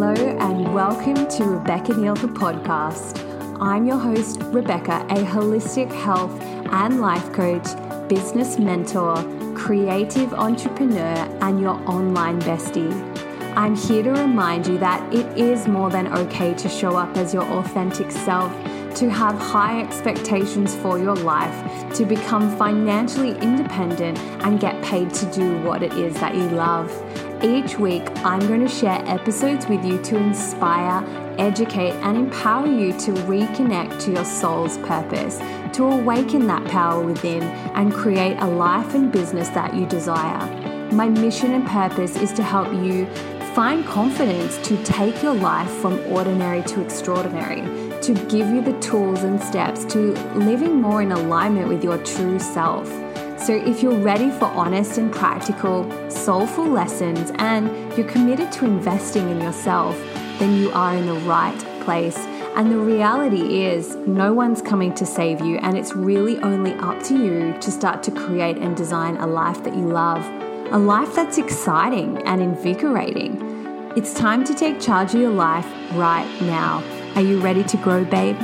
Hello, and welcome to Rebecca Neal, the podcast. I'm your host, Rebecca, a holistic health and life coach, business mentor, creative entrepreneur, and your online bestie. I'm here to remind you that it is more than okay to show up as your authentic self, to have high expectations for your life, to become financially independent, and get paid to do what it is that you love. Each week, I'm going to share episodes with you to inspire, educate, and empower you to reconnect to your soul's purpose, to awaken that power within, and create a life and business that you desire. My mission and purpose is to help you find confidence to take your life from ordinary to extraordinary, to give you the tools and steps to living more in alignment with your true self. So, if you're ready for honest and practical, soulful lessons and you're committed to investing in yourself, then you are in the right place. And the reality is, no one's coming to save you, and it's really only up to you to start to create and design a life that you love, a life that's exciting and invigorating. It's time to take charge of your life right now. Are you ready to grow, babe?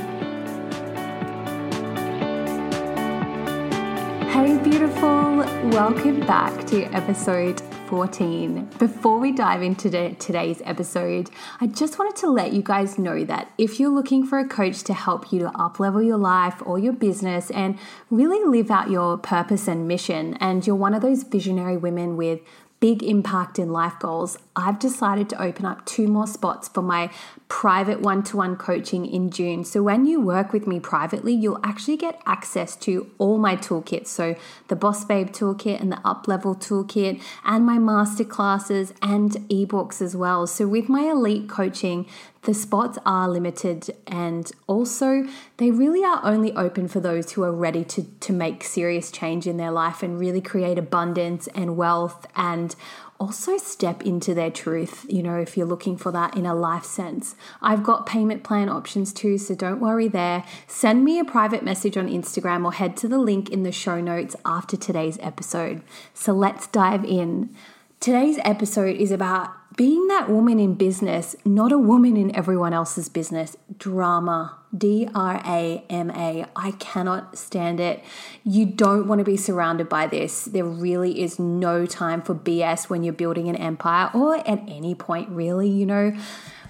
Hey, beautiful. Welcome back to episode 14. Before we dive into today's episode, I just wanted to let you guys know that if you're looking for a coach to help you to uplevel your life or your business and really live out your purpose and mission, and you're one of those visionary women with big impact in life goals, I've decided to open up two more spots for my private one to one coaching in June. So, when you work with me privately, you'll actually get access to all my toolkits. So, the Boss Babe toolkit and the Up Level toolkit, and my masterclasses and ebooks as well. So, with my elite coaching, the spots are limited and also they really are only open for those who are ready to, to make serious change in their life and really create abundance and wealth and also step into their truth, you know, if you're looking for that in a life sense. I've got payment plan options too, so don't worry there. Send me a private message on Instagram or head to the link in the show notes after today's episode. So let's dive in. Today's episode is about being that woman in business, not a woman in everyone else's business. Drama. D R A M A. I cannot stand it. You don't want to be surrounded by this. There really is no time for BS when you're building an empire or at any point, really. You know,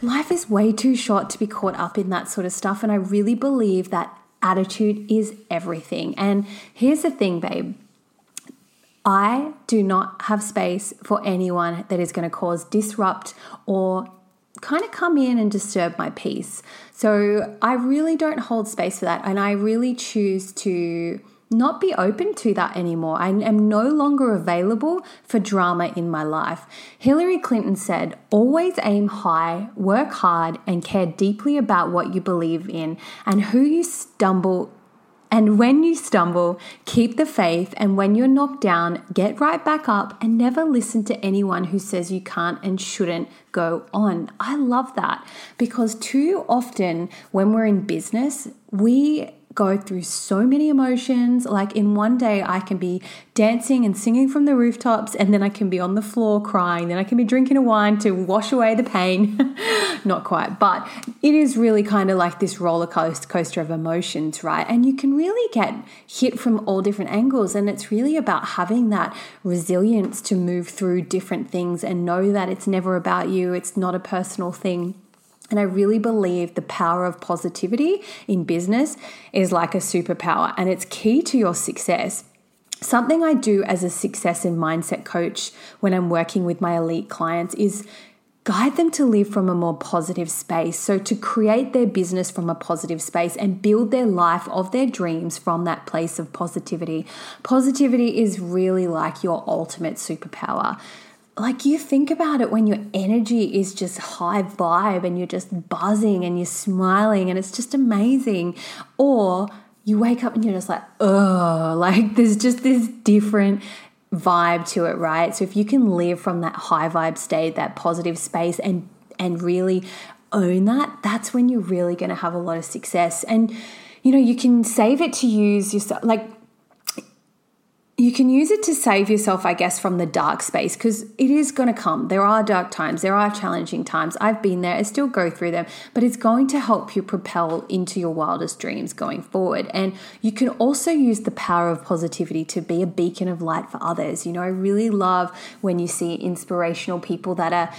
life is way too short to be caught up in that sort of stuff. And I really believe that attitude is everything. And here's the thing, babe I do not have space for anyone that is going to cause disrupt or kind of come in and disturb my peace. So I really don't hold space for that. And I really choose to not be open to that anymore. I am no longer available for drama in my life. Hillary Clinton said, always aim high, work hard, and care deeply about what you believe in and who you stumble and when you stumble, keep the faith. And when you're knocked down, get right back up and never listen to anyone who says you can't and shouldn't go on. I love that because too often when we're in business, we go through so many emotions. Like in one day, I can be dancing and singing from the rooftops, and then I can be on the floor crying. Then I can be drinking a wine to wash away the pain. Not quite, but it is really kind of like this roller coaster of emotions, right? And you can really get hit from all different angles. And it's really about having that resilience to move through different things and know that it's never about you, it's not a personal thing and I really believe the power of positivity in business is like a superpower and it's key to your success. Something I do as a success and mindset coach when I'm working with my elite clients is guide them to live from a more positive space. So, to create their business from a positive space and build their life of their dreams from that place of positivity. Positivity is really like your ultimate superpower like you think about it when your energy is just high vibe and you're just buzzing and you're smiling and it's just amazing. Or you wake up and you're just like oh like there's just this different vibe to it right? So if you can live from that high vibe state that positive space and and really own that that's when you're really going to have a lot of success. And you know you can save it to use yourself like you can use it to save yourself, I guess, from the dark space because it is going to come. There are dark times, there are challenging times. I've been there, I still go through them, but it's going to help you propel into your wildest dreams going forward. And you can also use the power of positivity to be a beacon of light for others. You know, I really love when you see inspirational people that are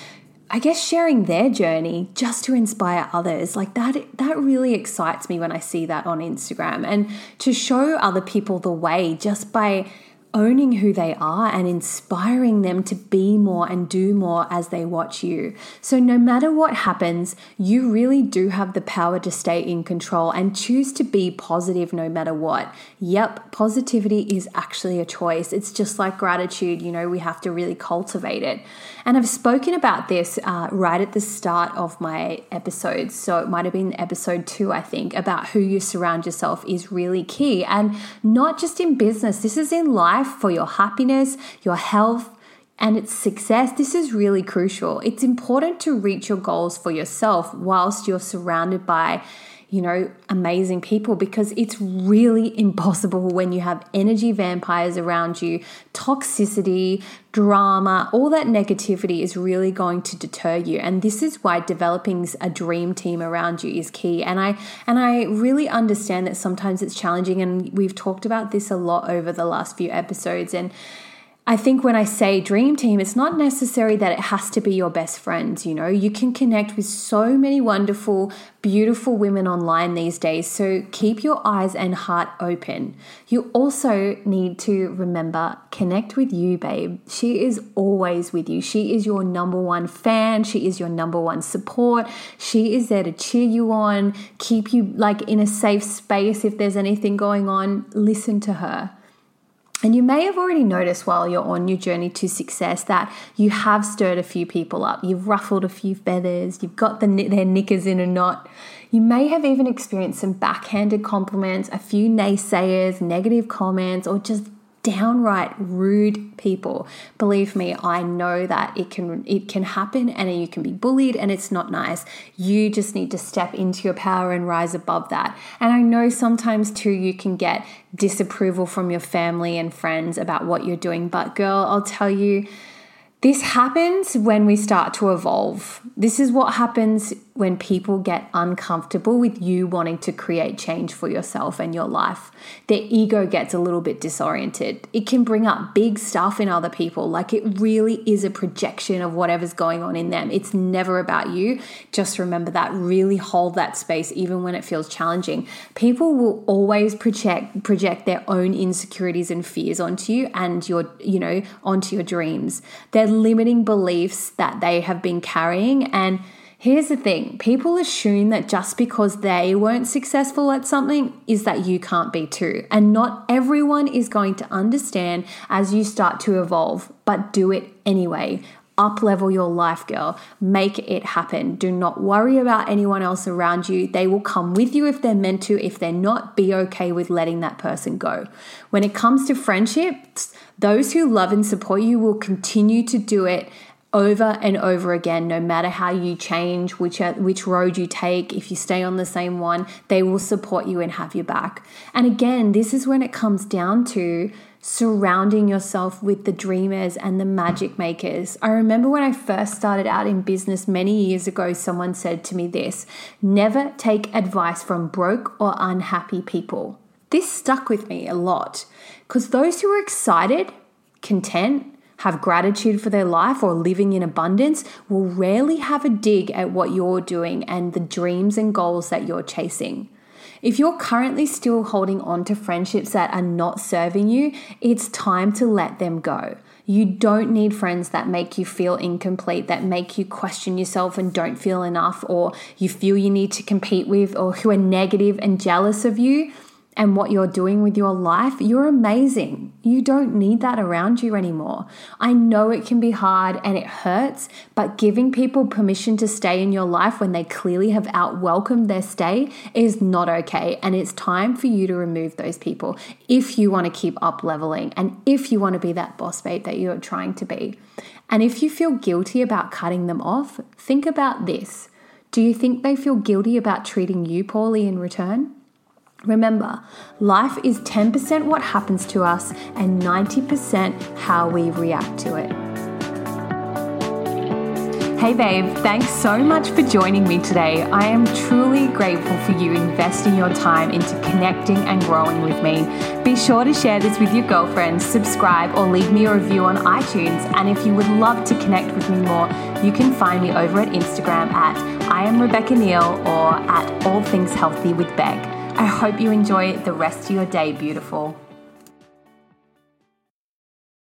I guess sharing their journey just to inspire others like that that really excites me when I see that on Instagram. And to show other people the way just by owning who they are and inspiring them to be more and do more as they watch you. So, no matter what happens, you really do have the power to stay in control and choose to be positive no matter what. Yep, positivity is actually a choice. It's just like gratitude, you know, we have to really cultivate it. And I've spoken about this uh, right at the start of my episodes. So, it might have been episode two, I think, about who you surround yourself is really key. And not just in business, this is in life life, for your happiness, your health, and its success, this is really crucial. It's important to reach your goals for yourself whilst you're surrounded by, you know, amazing people because it's really impossible when you have energy vampires around you, toxicity, drama, all that negativity is really going to deter you. And this is why developing a dream team around you is key. And I and I really understand that sometimes it's challenging and we've talked about this a lot over the last few episodes and I think when I say dream team, it's not necessary that it has to be your best friends. You know, you can connect with so many wonderful, beautiful women online these days. So keep your eyes and heart open. You also need to remember connect with you, babe. She is always with you. She is your number one fan. She is your number one support. She is there to cheer you on, keep you like in a safe space if there's anything going on. Listen to her. And you may have already noticed while you're on your journey to success that you have stirred a few people up. You've ruffled a few feathers. You've got the, their knickers in a knot. You may have even experienced some backhanded compliments, a few naysayers, negative comments, or just downright rude people. Believe me, I know that it can it can happen and you can be bullied and it's not nice. You just need to step into your power and rise above that. And I know sometimes too you can get disapproval from your family and friends about what you're doing, but girl, I'll tell you this happens when we start to evolve. This is what happens when people get uncomfortable with you wanting to create change for yourself and your life. Their ego gets a little bit disoriented. It can bring up big stuff in other people, like it really is a projection of whatever's going on in them. It's never about you. Just remember that. Really hold that space even when it feels challenging. People will always project project their own insecurities and fears onto you and your, you know, onto your dreams. They're limiting beliefs that they have been carrying and Here's the thing people assume that just because they weren't successful at something is that you can't be too. And not everyone is going to understand as you start to evolve, but do it anyway. Up level your life, girl. Make it happen. Do not worry about anyone else around you. They will come with you if they're meant to. If they're not, be okay with letting that person go. When it comes to friendships, those who love and support you will continue to do it over and over again no matter how you change which uh, which road you take if you stay on the same one they will support you and have your back and again this is when it comes down to surrounding yourself with the dreamers and the magic makers. I remember when I first started out in business many years ago, someone said to me this never take advice from broke or unhappy people. This stuck with me a lot because those who are excited, content, have gratitude for their life or living in abundance will rarely have a dig at what you're doing and the dreams and goals that you're chasing. If you're currently still holding on to friendships that are not serving you, it's time to let them go. You don't need friends that make you feel incomplete, that make you question yourself and don't feel enough, or you feel you need to compete with, or who are negative and jealous of you and what you're doing with your life, you're amazing. You don't need that around you anymore. I know it can be hard and it hurts, but giving people permission to stay in your life when they clearly have out welcomed their stay is not okay. And it's time for you to remove those people if you want to keep up leveling and if you want to be that boss babe that you're trying to be. And if you feel guilty about cutting them off, think about this. Do you think they feel guilty about treating you poorly in return? Remember, life is 10% what happens to us and 90% how we react to it. Hey, babe, thanks so much for joining me today. I am truly grateful for you investing your time into connecting and growing with me. Be sure to share this with your girlfriends, subscribe, or leave me a review on iTunes. And if you would love to connect with me more, you can find me over at Instagram at I am Rebecca Neal or at All Things Healthy with Beck. I hope you enjoy the rest of your day, beautiful.